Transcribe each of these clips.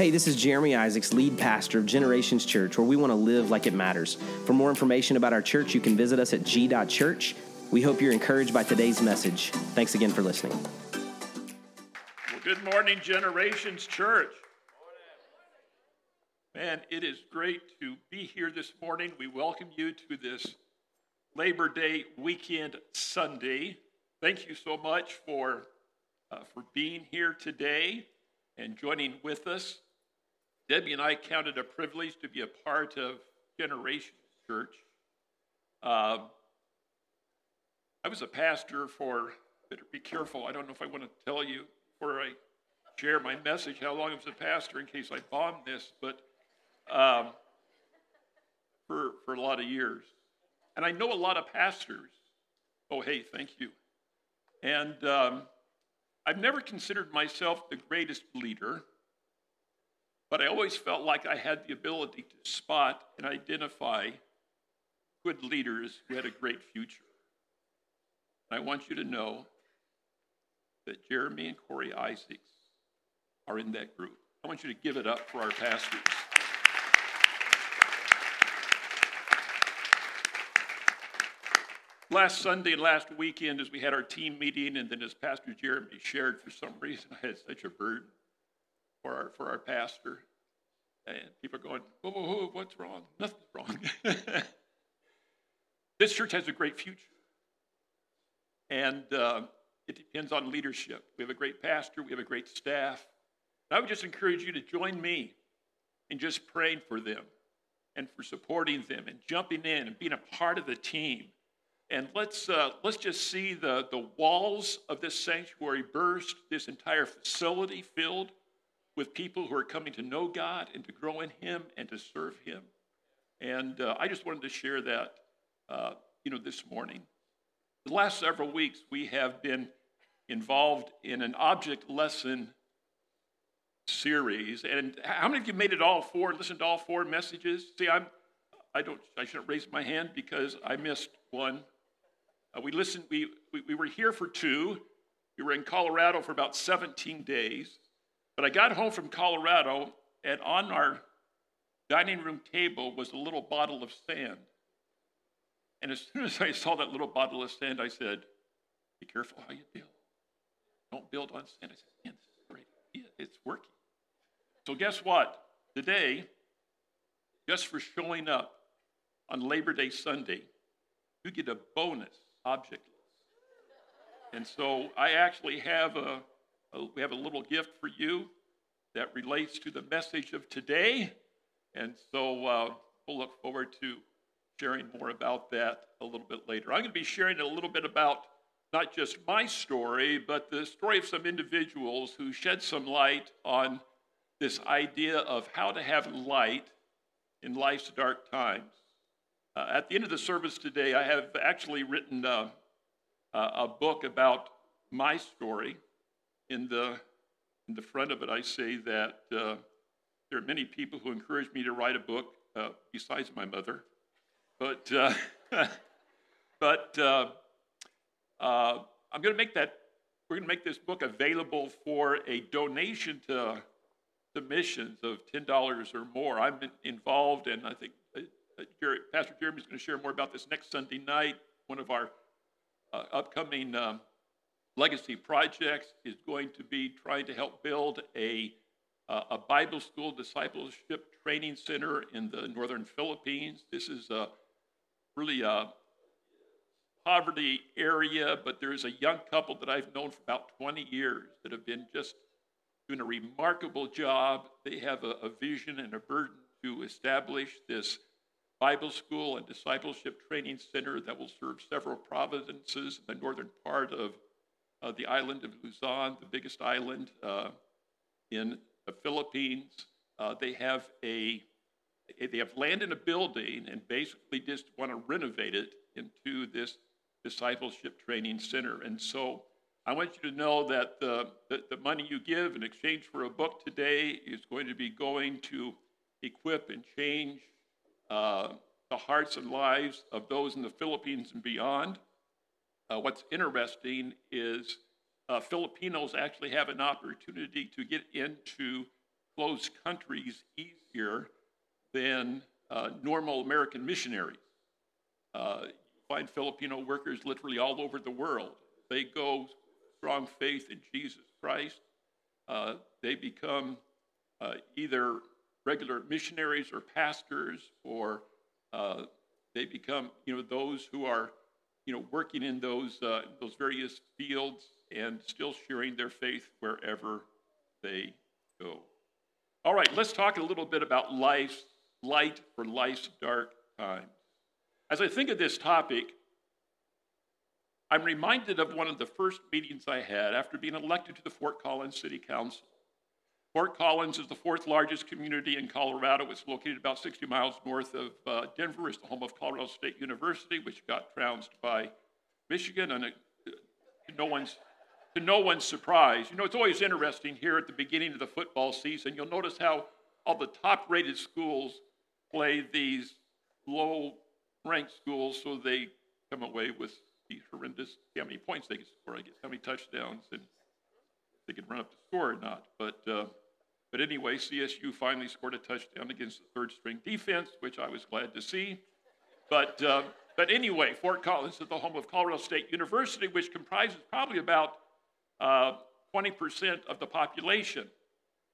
Hey, this is Jeremy Isaacs, lead pastor of Generations Church, where we want to live like it matters. For more information about our church, you can visit us at g.church. We hope you're encouraged by today's message. Thanks again for listening. Well, good morning, Generations Church. Man, it is great to be here this morning. We welcome you to this Labor Day weekend Sunday. Thank you so much for, uh, for being here today and joining with us. Debbie and I counted a privilege to be a part of Generations Church. Uh, I was a pastor for, better be careful, I don't know if I want to tell you before I share my message how long I was a pastor in case I bomb this, but um, for, for a lot of years. And I know a lot of pastors. Oh, hey, thank you. And um, I've never considered myself the greatest leader. But I always felt like I had the ability to spot and identify good leaders who had a great future. And I want you to know that Jeremy and Corey Isaacs are in that group. I want you to give it up for our pastors. Last Sunday and last weekend, as we had our team meeting, and then as Pastor Jeremy shared, for some reason, I had such a burden for our, for our pastor. And people are going, whoa, whoa, whoa, what's wrong? Nothing's wrong. this church has a great future. And uh, it depends on leadership. We have a great pastor, we have a great staff. And I would just encourage you to join me in just praying for them and for supporting them and jumping in and being a part of the team. And let's, uh, let's just see the, the walls of this sanctuary burst, this entire facility filled with people who are coming to know God and to grow in Him and to serve Him. And uh, I just wanted to share that, uh, you know, this morning. The last several weeks, we have been involved in an object lesson series. And how many of you made it all four, listened to all four messages? See, I'm, I don't, I shouldn't raise my hand because I missed one. Uh, we listened, we, we, we were here for two. We were in Colorado for about 17 days. But I got home from Colorado, and on our dining room table was a little bottle of sand. And as soon as I saw that little bottle of sand, I said, Be careful how you build. Don't build on sand. I said, Man, this is great. It's working. So, guess what? Today, just for showing up on Labor Day Sunday, you get a bonus object. And so I actually have a we have a little gift for you that relates to the message of today. And so uh, we'll look forward to sharing more about that a little bit later. I'm going to be sharing a little bit about not just my story, but the story of some individuals who shed some light on this idea of how to have light in life's dark times. Uh, at the end of the service today, I have actually written uh, a book about my story in the, in the front of it, I say that uh, there are many people who encouraged me to write a book uh, besides my mother. But, uh, but uh, uh, I'm going to make that, we're going to make this book available for a donation to, to missions of $10 or more. I'm involved, and I think uh, Pastor Jeremy is going to share more about this next Sunday night. One of our upcoming um, Legacy Projects is going to be trying to help build a, uh, a Bible school discipleship training center in the northern Philippines. This is a, really a poverty area, but there's a young couple that I've known for about 20 years that have been just doing a remarkable job. They have a, a vision and a burden to establish this Bible school and discipleship training center that will serve several provinces in the northern part of uh, the island of Luzon, the biggest island uh, in the Philippines. Uh, they have a they have land in a building and basically just want to renovate it into this discipleship training center. And so I want you to know that the, the, the money you give in exchange for a book today is going to be going to equip and change uh, the hearts and lives of those in the Philippines and beyond. Uh, what's interesting is uh, Filipinos actually have an opportunity to get into closed countries easier than uh, normal American missionaries. Uh, you find Filipino workers literally all over the world. They go strong faith in Jesus Christ. Uh, they become uh, either regular missionaries or pastors, or they become, you know, those who are, you know, working in those uh, those various fields and still sharing their faith wherever they go. All right, let's talk a little bit about life's light for life's dark times. As I think of this topic, I'm reminded of one of the first meetings I had after being elected to the Fort Collins City Council. Fort Collins is the fourth largest community in Colorado. It's located about 60 miles north of uh, Denver. It's the home of Colorado State University, which got trounced by Michigan, and to no one's to no one's surprise. You know, it's always interesting here at the beginning of the football season. You'll notice how all the top-rated schools play these low-ranked schools, so they come away with the horrendous how many points they can score, I guess, how many touchdowns, and they can run up the score or not. But uh, but anyway, CSU finally scored a touchdown against the third string defense, which I was glad to see. But, uh, but anyway, Fort Collins is the home of Colorado State University, which comprises probably about uh, 20% of the population.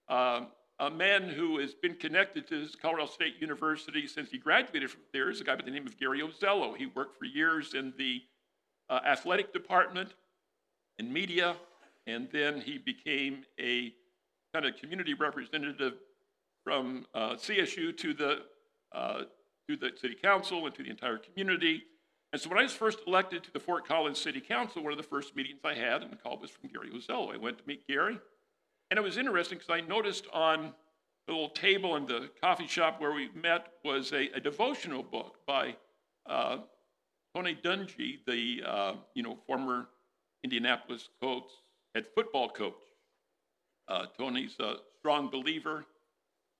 Um, a man who has been connected to Colorado State University since he graduated from there is a guy by the name of Gary Ozzello. He worked for years in the uh, athletic department and media, and then he became a kind of community representative from uh, CSU to the, uh, to the city council and to the entire community. And so when I was first elected to the Fort Collins City Council, one of the first meetings I had, and the call was from Gary Ozzello. I went to meet Gary. And it was interesting because I noticed on the little table in the coffee shop where we met was a, a devotional book by uh, Tony Dungy, the uh, you know former Indianapolis Colts head football coach. Uh, Tony's a strong believer.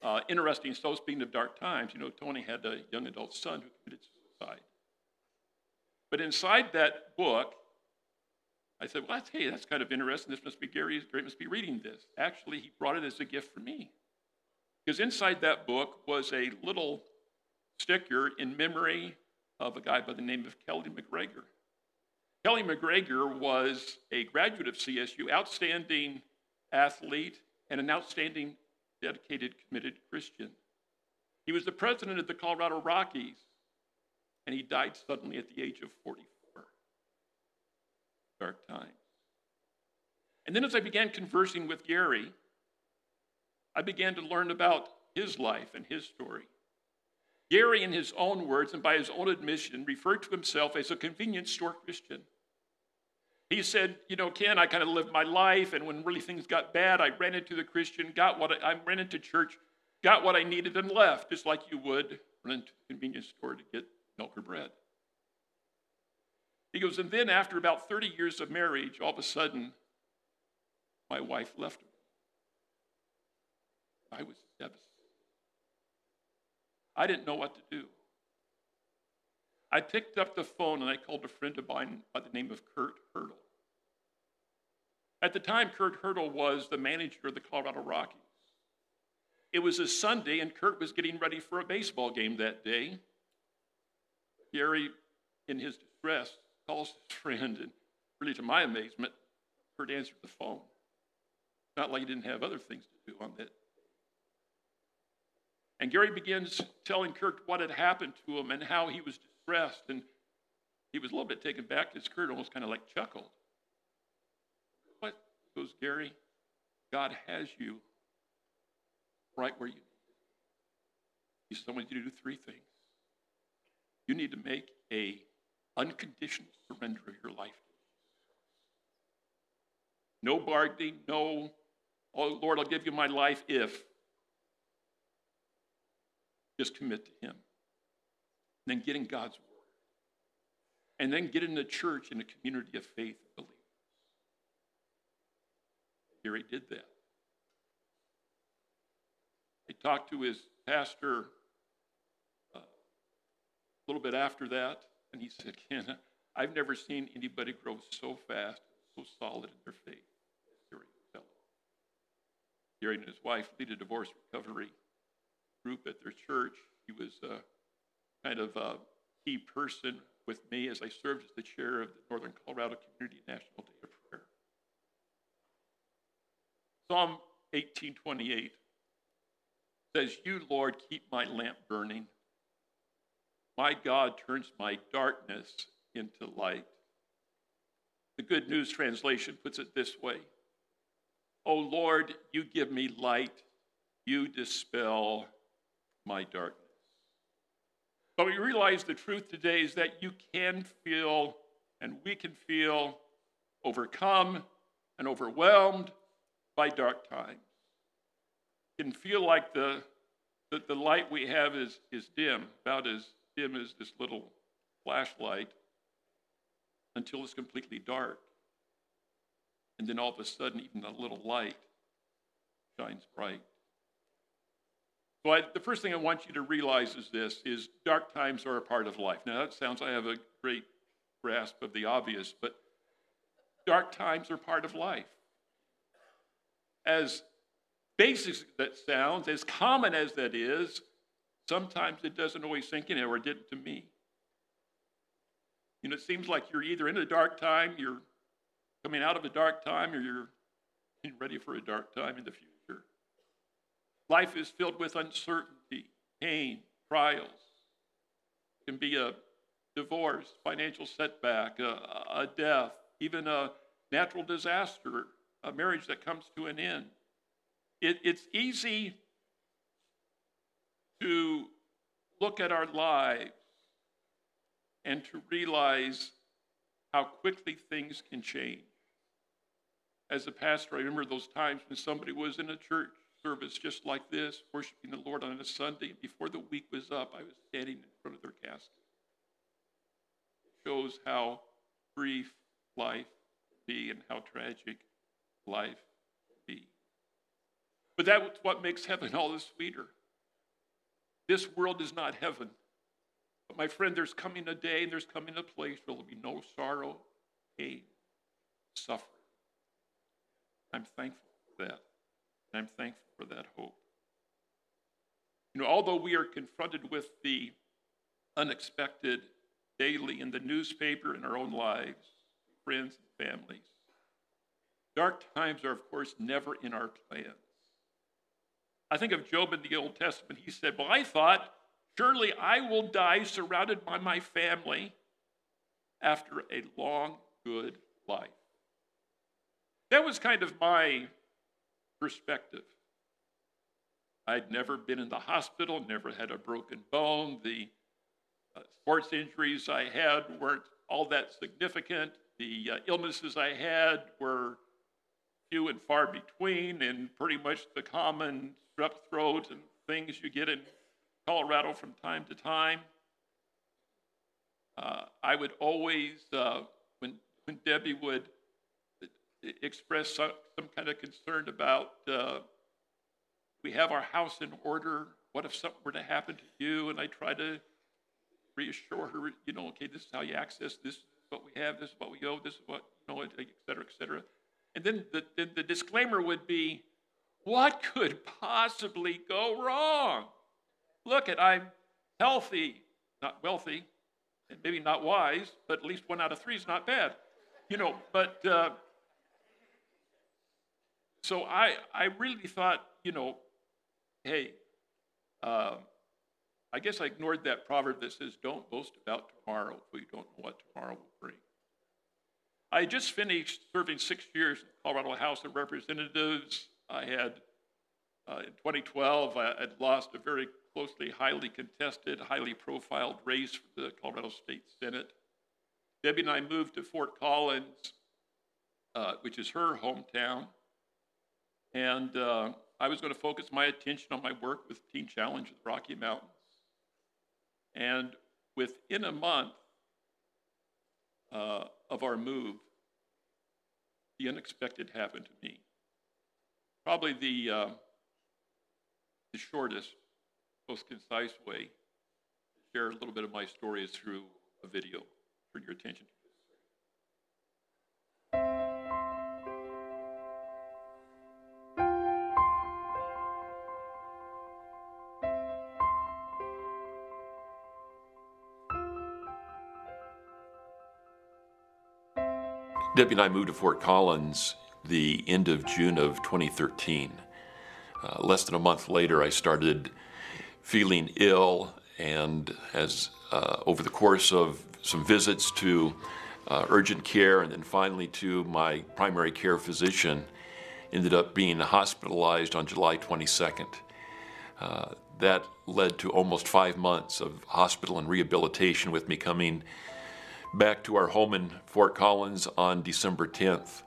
Uh, interesting, so speaking of dark times, you know, Tony had a young adult son who committed suicide. But inside that book, I said, well, hey, that's kind of interesting. This must be. Gary must be reading this. Actually, he brought it as a gift for me. Because inside that book was a little sticker in memory of a guy by the name of Keli McGregor. Keli McGregor was a graduate of CSU, outstanding athlete, and an outstanding, dedicated, committed Christian. He was the president of the Colorado Rockies, and he died suddenly at the age of 44. Dark times. And then as I began conversing with Gary, I began to learn about his life and his story. Gary, in his own words and by his own admission, referred to himself as a convenience store Christian. He said, You know, Ken, I kind of lived my life, and when really things got bad, I ran into the Christian, got what I, I ran into church, got what I needed, and left, just like you would run into the convenience store to get milk or bread. He goes, and then after about 30 years of marriage, all of a sudden, my wife left me. I was devastated. I didn't know what to do. I picked up the phone and I called a friend of mine by the name of Kurt Hurdle. At the time, Kurt Hurdle was the manager of the Colorado Rockies. It was a Sunday, and Kurt was getting ready for a baseball game that day. Gary, in his distress, calls his friend, and really to my amazement, Kurt answered the phone. Not like he didn't have other things to do on that. And Gary begins telling Kurt what had happened to him and how he was distressed. And he was a little bit taken back. His Kurt almost kind of like chuckled. What? Goes Gary, God has you right where you need. He said, I you to do three things. You need to make a unconditional surrender of your life. No bargaining, no, oh Lord, I'll give you my life if. Just commit to Him then get in God's Word. And then get in the church in a community of faith believers. Gary did that. He talked to his pastor uh, a little bit after that, and he said, Ken, I've never seen anybody grow so fast, so solid in their faith Gary Costello. Gary and his wife lead a divorce recovery group at their church. He was uh, kind of a key person with me as I served as the chair of the Northern Colorado Community National Day of Prayer. Psalm 1828 says, You, Lord, keep my lamp burning. My God turns my darkness into light. The Good News Translation puts it this way O Lord, you give me light, you dispel my darkness. But we realize the truth today is that you can feel, and we can feel, overcome and overwhelmed by dark times. It can feel like the, the, the light we have is, is dim, about as dim as this little flashlight, until it's completely dark. And then all of a sudden, even the little light shines bright. So the first thing I want you to realize is this: is dark times are a part of life. Now that sounds I have a great grasp of the obvious, but dark times are part of life. As basic as that sounds, as common as that is, sometimes it doesn't always sink in, or it didn't to me. You know, it seems like you're either in a dark time, you're coming out of a dark time, or you're ready for a dark time in the future. Life is filled with uncertainty, pain, trials. It can be a divorce, financial setback, a, a death, even a natural disaster, a marriage that comes to an end. It, it's easy to look at our lives and to realize how quickly things can change. As a pastor, I remember those times when somebody was in a church service just like this, worshiping the Lord on a Sunday. Before the week was up, I was standing in front of their casket. It shows how brief life can be and how tragic life can be. But that's what makes heaven all the sweeter. This world is not heaven. But my friend, there's coming a day and there's coming a place where there'll be no sorrow, pain, suffering. I'm thankful for that. And I'm thankful for that hope. You know, although we are confronted with the unexpected daily in the newspaper, in our own lives, friends and families, dark times are, of course, never in our plans. I think of Job in the Old Testament. He said, Well, I thought, surely I will die surrounded by my family after a long, good life. That was kind of my perspective. I'd never been in the hospital, never had a broken bone. The uh, sports injuries I had weren't all that significant. The uh, illnesses I had were few and far between, and pretty much the common strep throat and things you get in Colorado from time to time. Uh, I would always, uh, when, when Debbie would express some, some kind of concern about uh, we have our house in order. What if something were to happen to you? And I try to reassure her, you know, okay, this is how you access this, is what we have, this is what we owe, this is what, you know, et cetera, et cetera. And then the, the, the disclaimer would be, what could possibly go wrong? Look at I'm healthy, not wealthy, and maybe not wise, but at least one out of three is not bad. You know, but uh, so I, I really thought, you know, hey, uh, I guess I ignored that proverb that says, don't boast about tomorrow, for you don't know what tomorrow will bring. I just finished serving six years in the Colorado House of Representatives. I had, uh, in 2012, I had lost a very closely, highly contested, highly profiled race for the Colorado State Senate. Debbie and I moved to Fort Collins, uh, which is her hometown. And uh, I was going to focus my attention on my work with Teen Challenge of the Rocky Mountains. And within a month uh, of our move, the unexpected happened to me. Probably the, uh, the shortest, most concise way to share a little bit of my story is through a video. Turn your attention to Debbie and I moved to Fort Collins the end of June of 2013. Uh, less than a month later, I started feeling ill, and as uh, over the course of some visits to uh, urgent care and then finally to my primary care physician, ended up being hospitalized on July 22nd. Uh, that led to almost five months of hospital and rehabilitation with me coming back to our home in Fort Collins on December 10th.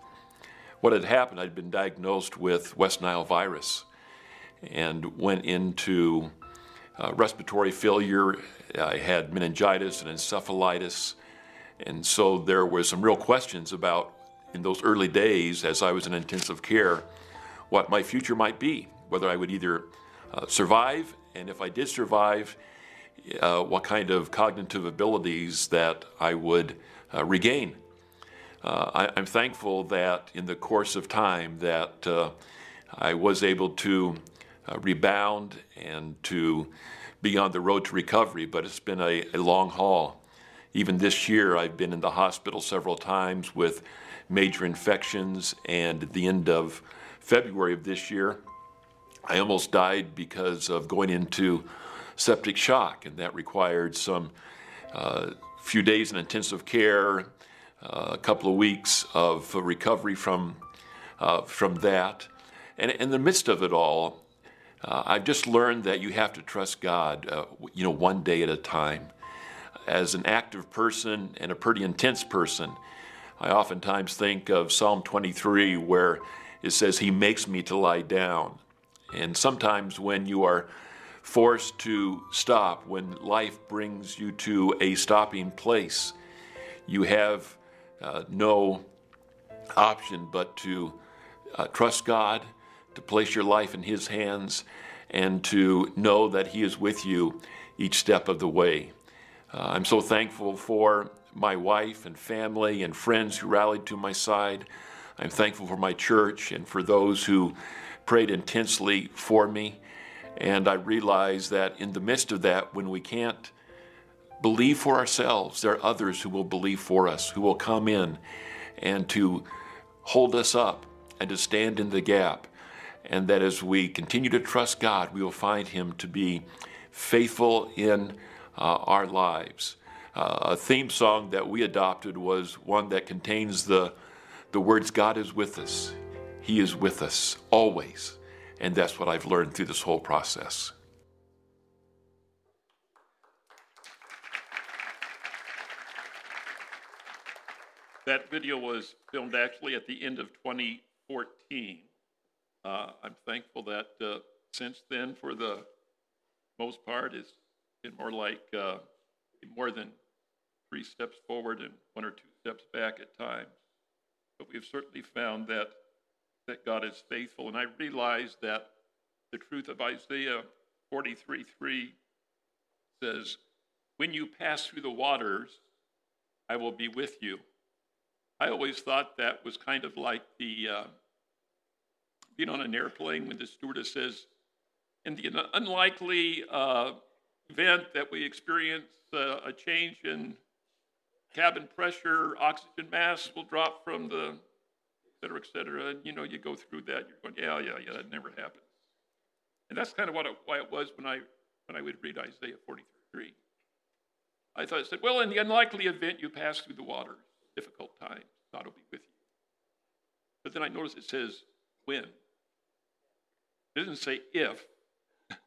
What had happened, I'd been diagnosed with West Nile virus and went into uh, respiratory failure. I had meningitis and encephalitis. And so there were some real questions about, in those early days, as I was in intensive care, what my future might be, whether I would either uh, survive, and if I did survive, uh, what kind of cognitive abilities that I would uh, regain. Uh, I, am thankful that in the course of time that uh, I was able to uh, rebound and to be on the road to recovery, but it's been a, a long haul. Even this year, I've been in the hospital several times with major infections, and at the end of February of this year, I almost died because of going into septic shock, and that required some uh, few days in intensive care, uh, a couple of weeks of recovery from uh, from that. And in the midst of it all, uh, I've just learned that you have to trust God, uh, you know, one day at a time. As an active person and a pretty intense person, I oftentimes think of Psalm 23 where it says, He makes me to lie down. And sometimes when you are forced to stop, when life brings you to a stopping place, you have uh, no option but to uh, trust God, to place your life in His hands, and to know that He is with you each step of the way. Uh, I'm so thankful for my wife and family and friends who rallied to my side. I'm thankful for my church and for those who prayed intensely for me. And I realize that in the midst of that, when we can't believe for ourselves, there are others who will believe for us, who will come in and to hold us up and to stand in the gap. And that as we continue to trust God, we will find Him to be faithful in uh, our lives. Uh, a theme song that we adopted was one that contains the, the words, God is with us. He is with us always. And that's what I've learned through this whole process. That video was filmed actually at the end of 2014. Uh, I'm thankful that uh, since then, for the most part, it's been more like uh, more than three steps forward and one or two steps back at times. But we've certainly found that that God is faithful, and I realize that the truth of Isaiah 43 3 says, "When you pass through the waters, I will be with you." I always thought that was kind of like the uh, being on an airplane when the stewardess says, in the unlikely uh, event that we experience uh, a change in cabin pressure, oxygen mass will drop from the, cetera, et cetera. And you know, you go through that, you're going, yeah, yeah, yeah, that never happens. And that's kind of what it, why it was when I when I would read Isaiah 43. I thought I said, well, in the unlikely event you pass through the waters, difficult times. God will be with you. But then I noticed it says when. It doesn't say if,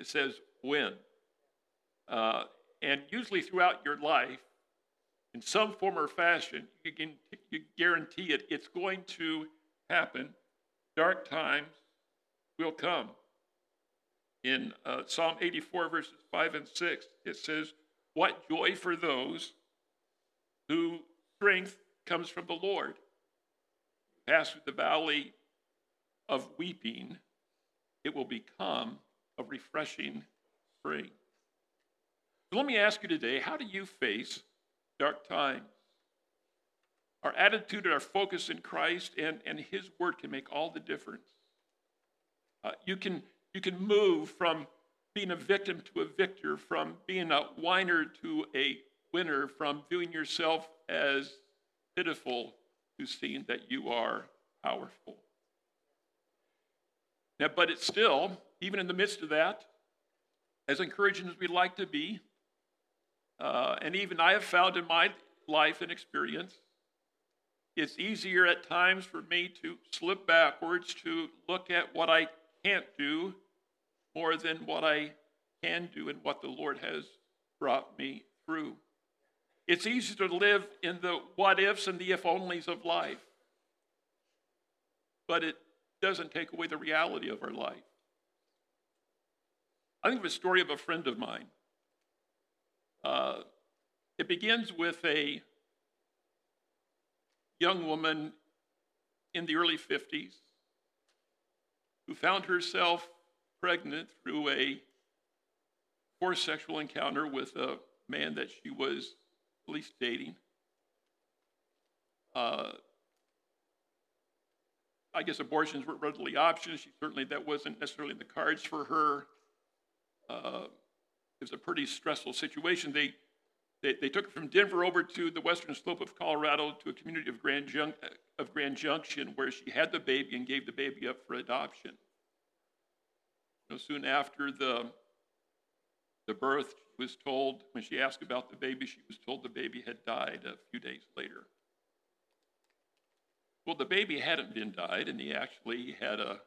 it says when. Uh, and usually throughout your life, in some form or fashion, you can you guarantee it, it's going to happen. Dark times will come. In uh, Psalm 84, verses 5 and 6, it says, What joy for those who strength comes from the Lord. Pass through the valley of weeping, it will become a refreshing spring. So let me ask you today how do you face dark times? Our attitude and our focus in Christ and, and His Word can make all the difference. Uh, you, can, you can move from being a victim to a victor, from being a whiner to a winner, from viewing yourself as pitiful to seeing that you are powerful. Now, but it's still, even in the midst of that, as encouraging as we'd like to be, uh, and even I have found in my life and experience, it's easier at times for me to slip backwards to look at what I can't do more than what I can do and what the Lord has brought me through. It's easy to live in the what ifs and the if onlys of life, but it doesn't take away the reality of our life. I think of a story of a friend of mine. Uh, it begins with a young woman in the early 50s who found herself pregnant through a forced sexual encounter with a man that she was at least dating. Uh, I guess abortions weren't readily options. She certainly that wasn't necessarily in the cards for her. Uh, it was a pretty stressful situation. They, they, they took her from Denver over to the western slope of Colorado to a community of Grand, Jun- of Grand Junction where she had the baby and gave the baby up for adoption. You know, soon after the the birth, she was told, when she asked about the baby, she was told the baby had died a few days later. Well, the baby hadn't been died, and he actually had a,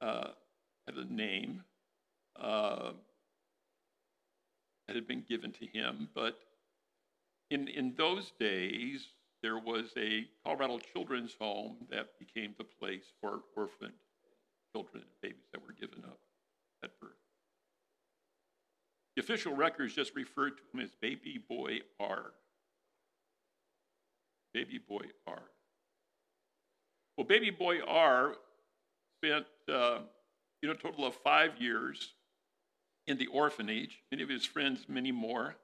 uh, had a name uh, that had been given to him. But in, in those days, there was a Colorado children's home that became the place for orphaned children and babies that were given up at birth. The official records just referred to him as Baby Boy R. Baby Boy R. Well, Baby Boy R spent uh, you know, a total of five years in the orphanage, many of his friends, many more.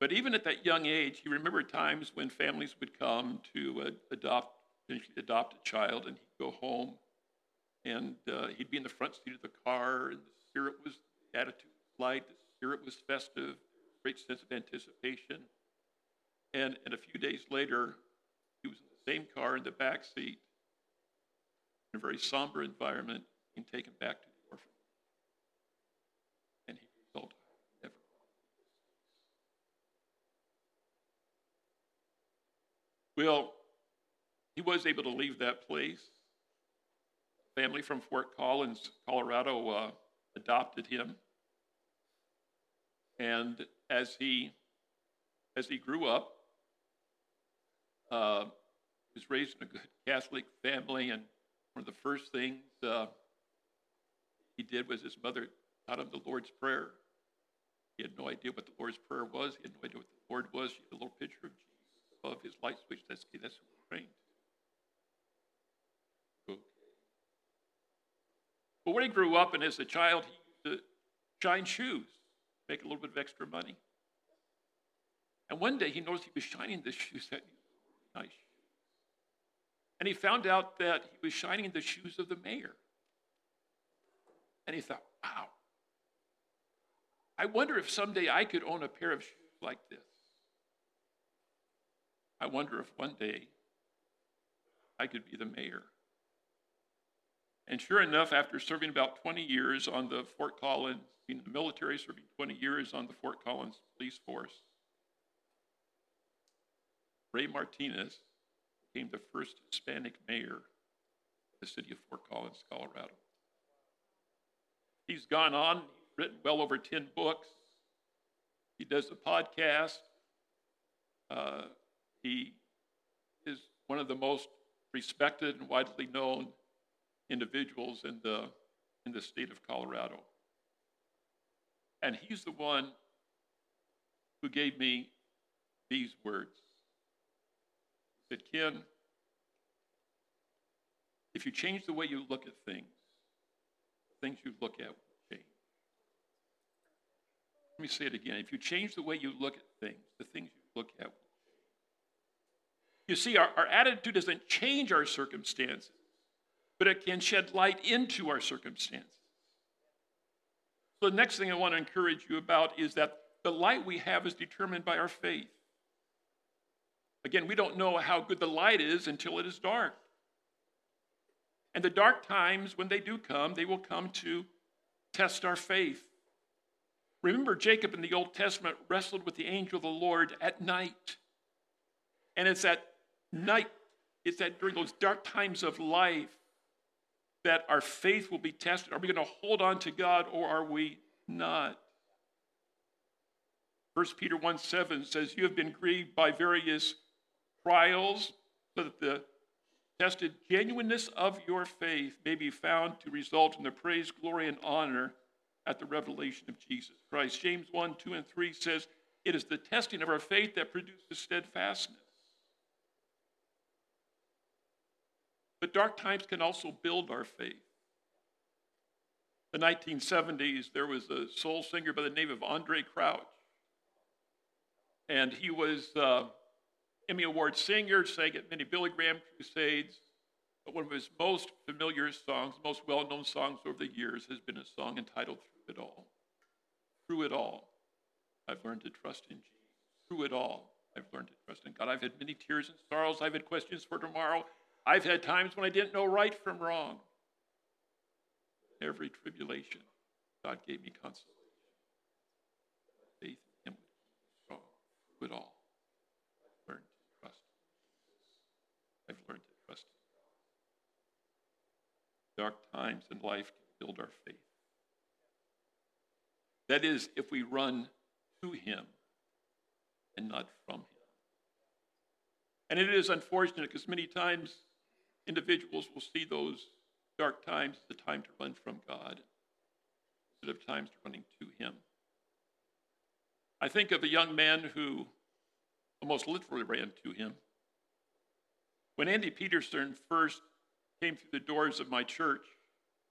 But even at that young age, he remembered times when families would come to uh, adopt, adopt a child, and he'd go home, and uh, he'd be in the front seat of the car, and the spirit was, the attitude light, the spirit was festive, great sense of anticipation. And, and a few days later, he was in the same car in the back seat, in a very somber environment, being taken back to the orphanage. And he told never. Well, he was able to leave that place. Family from Fort Collins, Colorado, uh, adopted him. And as he as he grew up, uh, he was raised in a good Catholic family, and one of the first things uh, he did was his mother taught him the Lord's Prayer. He had no idea what the Lord's Prayer was. He had no idea what the Lord was. He had a little picture of Jesus above his light switch. That's that's who he trained. Okay. But when he grew up and as a child, he used to shine shoes make a little bit of extra money. And one day he noticed he was shining the shoes that nice. And he found out that he was shining the shoes of the mayor. And he thought, wow, I wonder if someday I could own a pair of shoes like this. I wonder if one day I could be the mayor. And sure enough, after serving about 20 years on the Fort Collins being in the military, serving 20 years on the Fort Collins police force. Ray Martinez became the first Hispanic mayor of the city of Fort Collins, Colorado. He's gone on, written well over 10 books. He does a podcast. Uh, he is one of the most respected and widely known individuals in the, in the state of Colorado. And he's the one who gave me these words. He said, Ken, if you change the way you look at things, the things you look at will change. Let me say it again. If you change the way you look at things, the things you look at will. You see, our, our attitude doesn't change our circumstances, but it can shed light into our circumstances. So, the next thing I want to encourage you about is that the light we have is determined by our faith. Again, we don't know how good the light is until it is dark. And the dark times, when they do come, they will come to test our faith. Remember, Jacob in the Old Testament wrestled with the angel of the Lord at night. And it's at night, it's that during those dark times of life that our faith will be tested. Are we going to hold on to God or are we not? 1 Peter 1 7 says, You have been grieved by various trials, so that the tested genuineness of your faith may be found to result in the praise, glory, and honor at the revelation of Jesus Christ. James 1 2 and 3 says, It is the testing of our faith that produces steadfastness. But dark times can also build our faith. The 1970s, there was a soul singer by the name of Andraé Crouch. And he was uh, Emmy Award singer, sang at many Billy Graham crusades. But one of his most familiar songs, most well known songs over the years, has been a song entitled Through It All. Through it all, I've learned to trust in Jesus. Through it all, I've learned to trust in God. I've had many tears and sorrows. I've had questions for tomorrow. I've had times when I didn't know right from wrong. Every tribulation, God gave me consolation. Faith in Him strong through it all. I've learned to trust. I've learned to trust. Dark times in life can build our faith. That is, if we run to Him and not from Him. And it is unfortunate because many times individuals will see those dark times as the time to run from God instead of times running to Him. I think of a young man who almost literally ran to Him. When Andy Peterson first came through the doors of my church,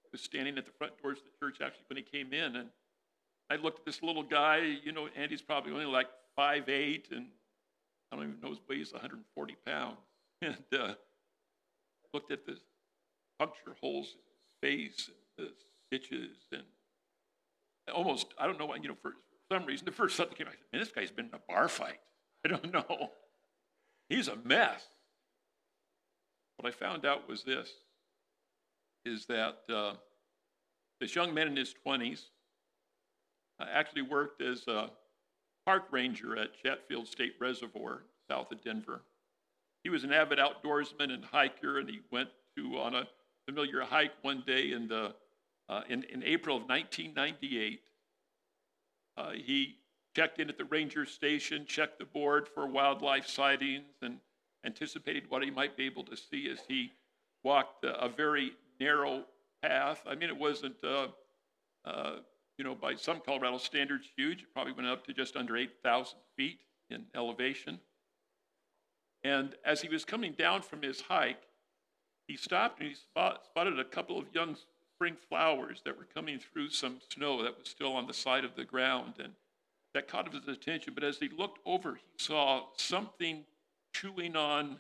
he was standing at the front doors of the church actually when he came in, and I looked at this little guy. You know, Andy's probably only like five eight, and I don't even know his weight is 140 pounds. And uh, looked at the puncture holes in his face, and the stitches, and almost, I don't know, why, you know, for some reason, the first thought that came, I said, man, this guy's been in a bar fight. I don't know. He's a mess. What I found out was this, is that uh, this young man in his 20s uh, actually worked as a park ranger at Chatfield State Reservoir, south of Denver. He was an avid outdoorsman and hiker, and he went to on a familiar hike one day in the uh, in, in April of 1998. Uh, he checked in at the ranger station, checked the board for wildlife sightings, and anticipated what he might be able to see as he walked a, a very narrow path. I mean, it wasn't, uh, uh you know, by some Colorado standards, huge. It probably went up to just under 8,000 feet in elevation. And as he was coming down from his hike, he stopped and he spot, spotted a couple of young spring flowers that were coming through some snow that was still on the side of the ground. And that caught his attention. But as he looked over, he saw something chewing on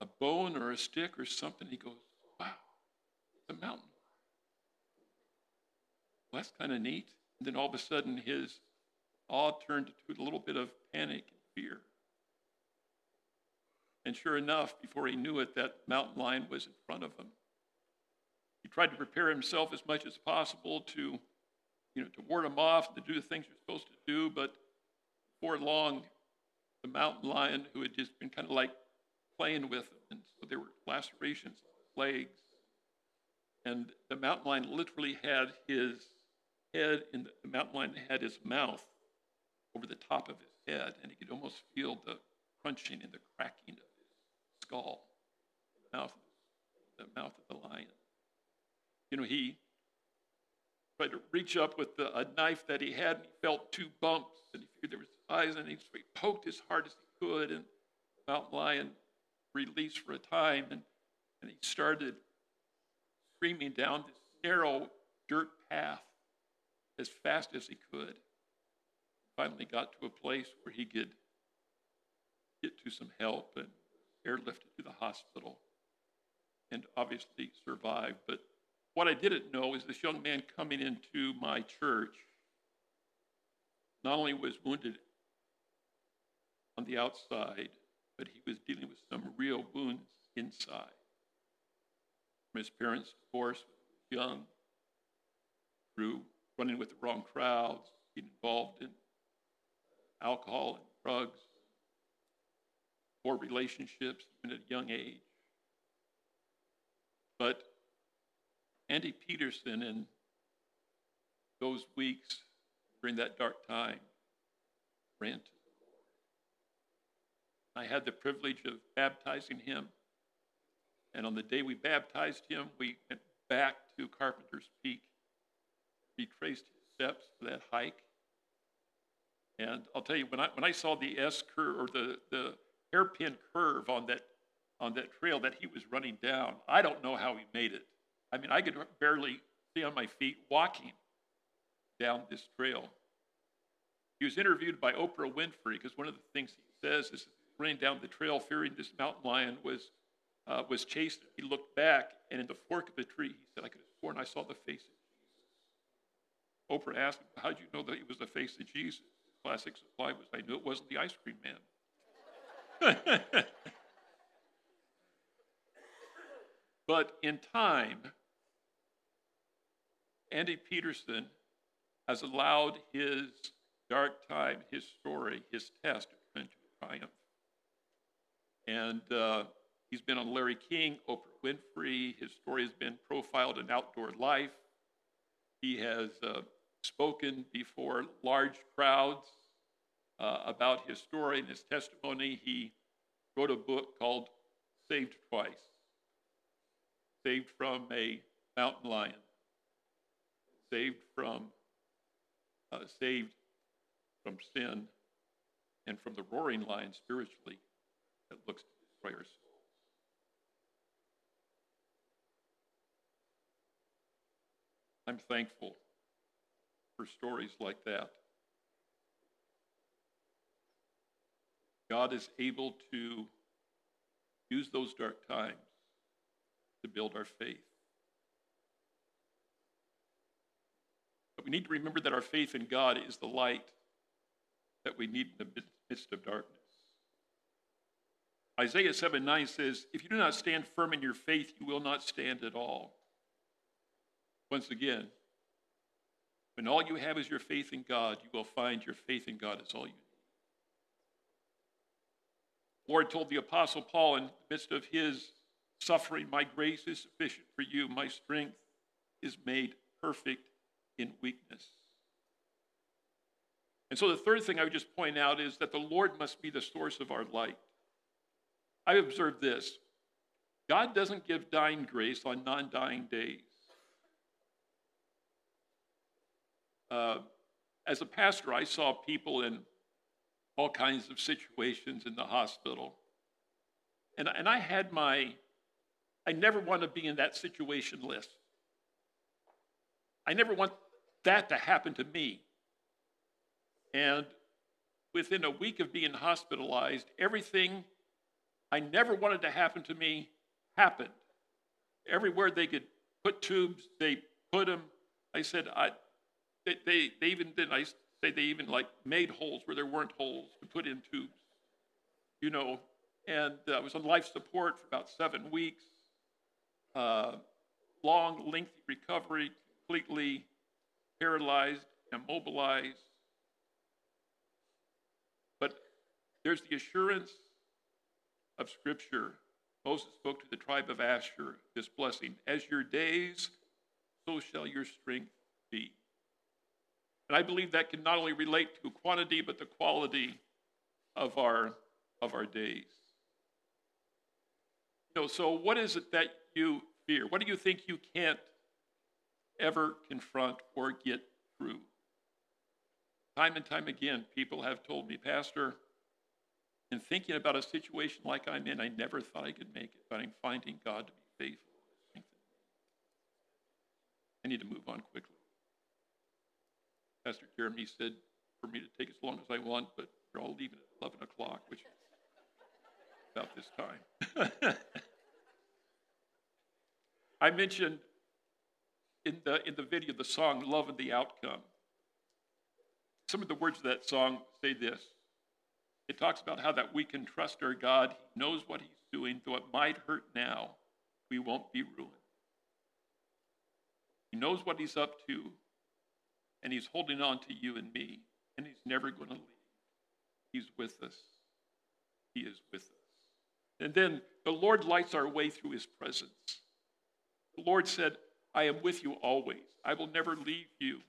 a bone or a stick or something. He goes, Wow, it's a mountain. Well, that's kind of neat. And then all of a sudden, his awe turned to a little bit of panic and fear. And sure enough, before he knew it, that mountain lion was in front of him. He tried to prepare himself as much as possible to, you know, to ward him off, to do the things you're supposed to do, but before long, the mountain lion, who had just been kind of like playing with him, and so there were lacerations on his legs. And the mountain lion literally had his head, and the mountain lion had his mouth over the top of his head, and he could almost feel the crunching and the cracking of skull, the mouth, the mouth of the lion. You know, he tried to reach up with the, a knife that he had, and he felt two bumps, and he figured there was eyes, and he, so he poked as hard as he could, and the mountain lion released for a time, and, and he started screaming down this narrow dirt path as fast as he could. Finally got to a place where he could get to some help and airlifted to the hospital and obviously survived. But what I didn't know is this young man coming into my church not only was wounded on the outside, but he was dealing with some real wounds inside. From his parents' divorce, young, through running with the wrong crowds, being involved in alcohol and drugs, poor relationships, even at a young age. But Andy Peterson, in those weeks during that dark time, ran I had the privilege of baptizing him. And on the day we baptized him, we went back to Carpenter's Peak, retraced his steps for that hike. And I'll tell you, when I, when I saw the S curve or the, the hairpin curve on that, on that trail that he was running down, I don't know how he made it. I mean, I could barely stay on my feet walking down this trail. He was interviewed by Oprah Winfrey because one of the things he says is running down the trail, fearing this mountain lion was, uh, was chased. He looked back, and in the fork of the tree, he said, I could have sworn I saw the face of Jesus. Oprah asked him, How did you know that it was the face of Jesus? His classic reply was, I knew it wasn't the ice cream man. but in time, Andy Peterson has allowed his dark time, his story, his test to turn a triumph. And uh, he's been on Larry King, Oprah Winfrey. His story has been profiled in Outdoor Life. He has uh, spoken before large crowds uh, about his story and his testimony. He wrote a book called Saved Twice Saved from a Mountain Lion, saved from, uh, saved from sin, and from the roaring lion spiritually that looks to destroy our souls. I'm thankful for stories like that. God is able to use those dark times to build our faith. But we need to remember that our faith in God is the light that we need in the midst of darkness. Isaiah 7 9 says, If you do not stand firm in your faith, you will not stand at all. Once again, when all you have is your faith in God, you will find your faith in God is all you need. Lord told the Apostle Paul in the midst of his suffering, My grace is sufficient for you, my strength is made perfect in weakness. And so the third thing I would just point out is that the Lord must be the source of our light. I observed this God doesn't give dying grace on non dying days. Uh, as a pastor, I saw people in all kinds of situations in the hospital. And, and I had my, I never want to be in that situation list. I never want that to happen to me. And within a week of being hospitalized, everything I never wanted to happen to me happened. Everywhere they could put tubes, they put them. I said, I, they, they, they even did, I say they even like made holes where there weren't holes to put in tubes, you know. And uh, I was on life support for about seven weeks. Uh, long, lengthy recovery, completely paralyzed, immobilized. But there's the assurance of Scripture, Moses spoke to the tribe of Asher this blessing As your days, so shall your strength be. And I believe that can not only relate to quantity, but the quality of our, of our days. You know, so what is it that you fear? What do you think you can't ever confront or get through? Time and time again, people have told me, Pastor, in thinking about a situation like I'm in, I never thought I could make it, but I'm finding God to be faithful. I need to move on quickly. Pastor Jeremy said for me to take as long as I want, but we're all leaving at 11 o'clock, which is about this time. I mentioned in the, in the video the song Love and the Outcome. Some of the words of that song say this it talks about how that we can trust our God. He knows what He's doing, though it might hurt now, we won't be ruined. He knows what He's up to, and He's holding on to you and me, and He's never going to leave. He's with us. He is with us. And then the Lord lights our way through His presence. The Lord said, I am with you always. I will never leave you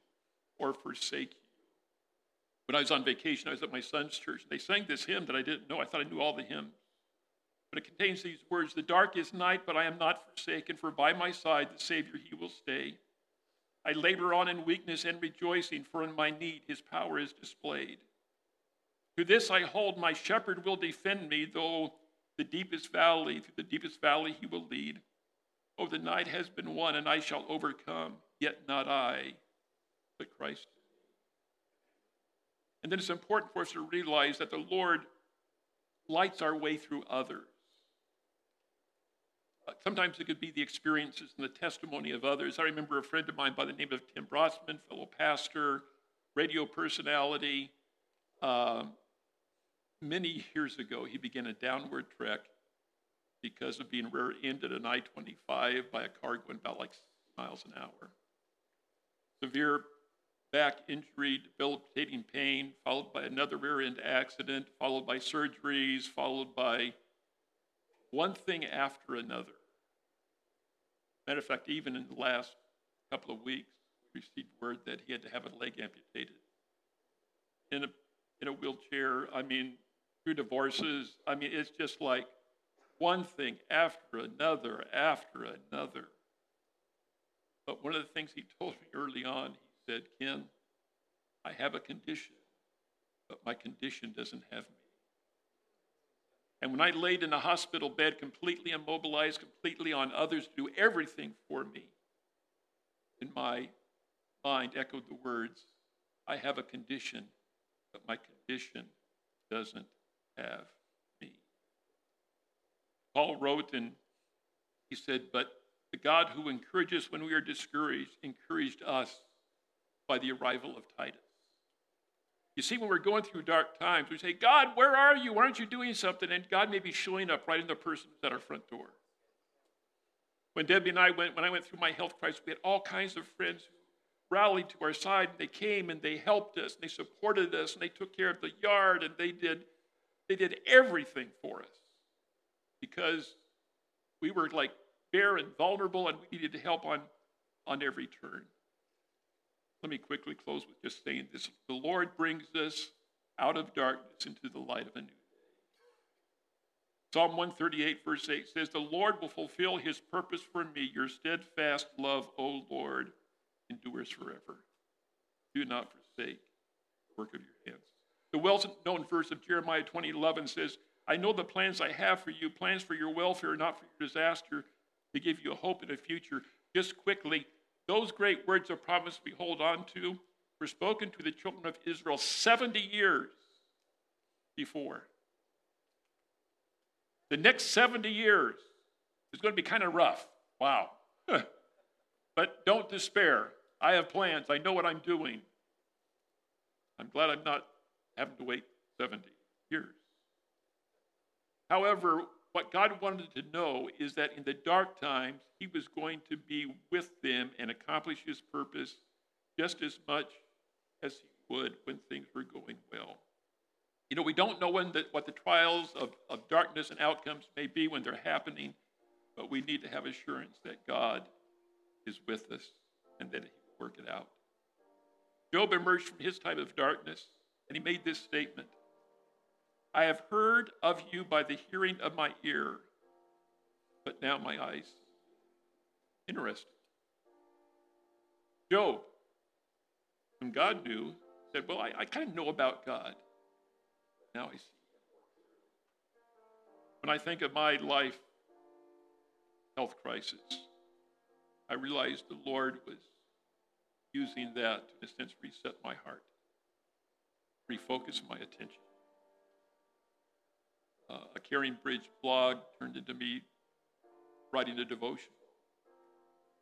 or forsake you. When I was on vacation, I was at my son's church. They sang this hymn that I didn't know. I thought I knew all the hymns. But it contains these words The dark is night, but I am not forsaken, for by my side the Savior he will stay. I labor on in weakness and rejoicing, for in my need his power is displayed. To this I hold, my shepherd will defend me, though the deepest valley, through the deepest valley he will lead. Oh, the night has been won, and I shall overcome, yet not I, but Christ. And then it's important for us to realize that the Lord lights our way through others. Uh, sometimes it could be the experiences and the testimony of others. I remember a friend of mine by the name of Tim Brossman, fellow pastor, radio personality. Uh, many years ago, he began a downward trek because of being rear ended on I 25 by a car going about like miles an hour. Severe back injury, debilitating pain, followed by another rear end accident, followed by surgeries, followed by one thing after another. Matter of fact, even in the last couple of weeks, we received word that he had to have a leg amputated. In a, in a wheelchair, I mean, through divorces, I mean, it's just like one thing after another after another. But one of the things he told me early on, he said, Ken, I have a condition, but my condition doesn't have me. And when I laid in a hospital bed, completely immobilized, completely on others to do everything for me, in my mind echoed the words, I have a condition, but my condition doesn't have me. Paul wrote and he said, But the God who encourages when we are discouraged encouraged us by the arrival of Titus. You see, when we're going through dark times, we say, God, where are you? Why aren't you doing something? And God may be showing up right in the person at our front door. When Debbie and I went, when I went through my health crisis, we had all kinds of friends who rallied to our side and they came and they helped us and they supported us and they took care of the yard and they did, they did everything for us because we were like bare and vulnerable and we needed help on, on every turn. Let me quickly close with just saying this. The Lord brings us out of darkness into the light of a new day. Psalm 138, verse 8 says, The Lord will fulfill his purpose for me. Your steadfast love, O Lord, endures forever. Do not forsake the work of your hands. The well known verse of Jeremiah 20, 11 says, I know the plans I have for you, plans for your welfare, not for your disaster, to give you a hope in a future. Just quickly, those great words of promise we hold on to were spoken to the children of Israel 70 years before. The next 70 years is going to be kind of rough. Wow. but don't despair. I have plans. I know what I'm doing. I'm glad I'm not having to wait 70 years. However, what God wanted to know is that in the dark times, He was going to be with them and accomplish His purpose just as much as He would when things were going well. You know, we don't know when the, what the trials of, of darkness and outcomes may be when they're happening, but we need to have assurance that God is with us and that He will work it out. Job emerged from his time of darkness and he made this statement I have heard of you by the hearing of my ear, but now my eyes. Interesting. Job, whom God knew, said, Well, I, I kind of know about God. Now I see. When I think of my life health crisis, I realized the Lord was using that to, in a sense, reset my heart, refocus my attention uh, a Caring Bridge blog turned into me writing a devotion,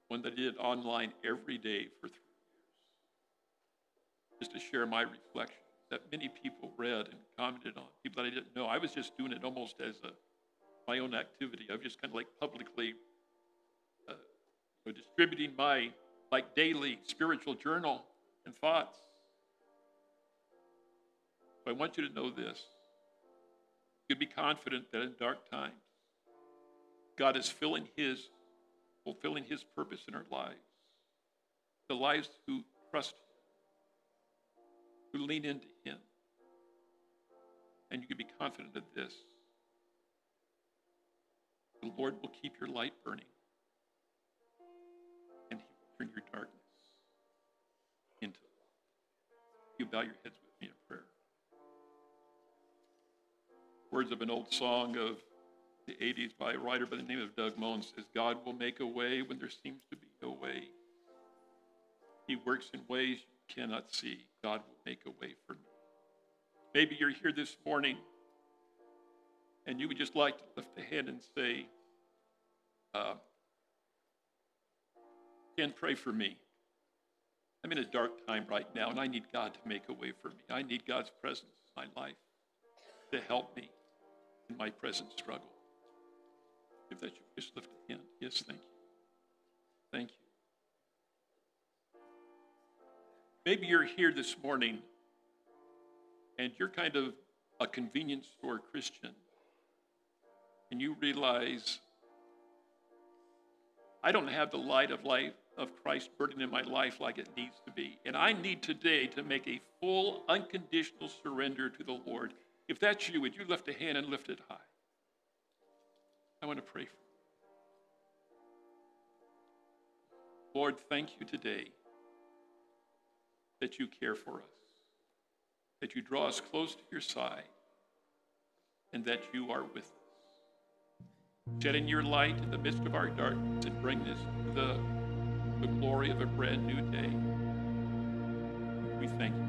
one that I did online every day for three years, just to share my reflections that many people read and commented on, people that I didn't know. I was just doing it almost as a my own activity. I was just kind of like publicly uh, distributing my like daily spiritual journal and thoughts. But I want you to know this. You can be confident that in dark times, God is filling His, fulfilling His purpose in our lives. The lives who trust Him, who lean into Him. And you can be confident of this. The Lord will keep your light burning, and He will turn your darkness into light. You bow your heads Words of an old song of the 80s by a writer by the name of Don Moen says, God will make a way when there seems to be no way. He works in ways you cannot see. God will make a way for me. Maybe you're here this morning and you would just like to lift a hand and say, uh, Ken, pray for me. I'm in a dark time right now, and I need God to make a way for me. I need God's presence in my life to help me in my present struggle. If that you just lift a hand. Yes, thank you. Thank you. Maybe you're here this morning and you're kind of a convenience store Christian and you realize I don't have the light of life of Christ burning in my life like it needs to be. And I need today to make a full, unconditional surrender to the Lord. If that's you, would you lift a hand and lift it high? I want to pray for you. Lord, thank you today that you care for us, that you draw us close to your side, and that you are with us Shed in your light in the midst of our darkness and bring us to the, the glory of a brand new day. We thank you.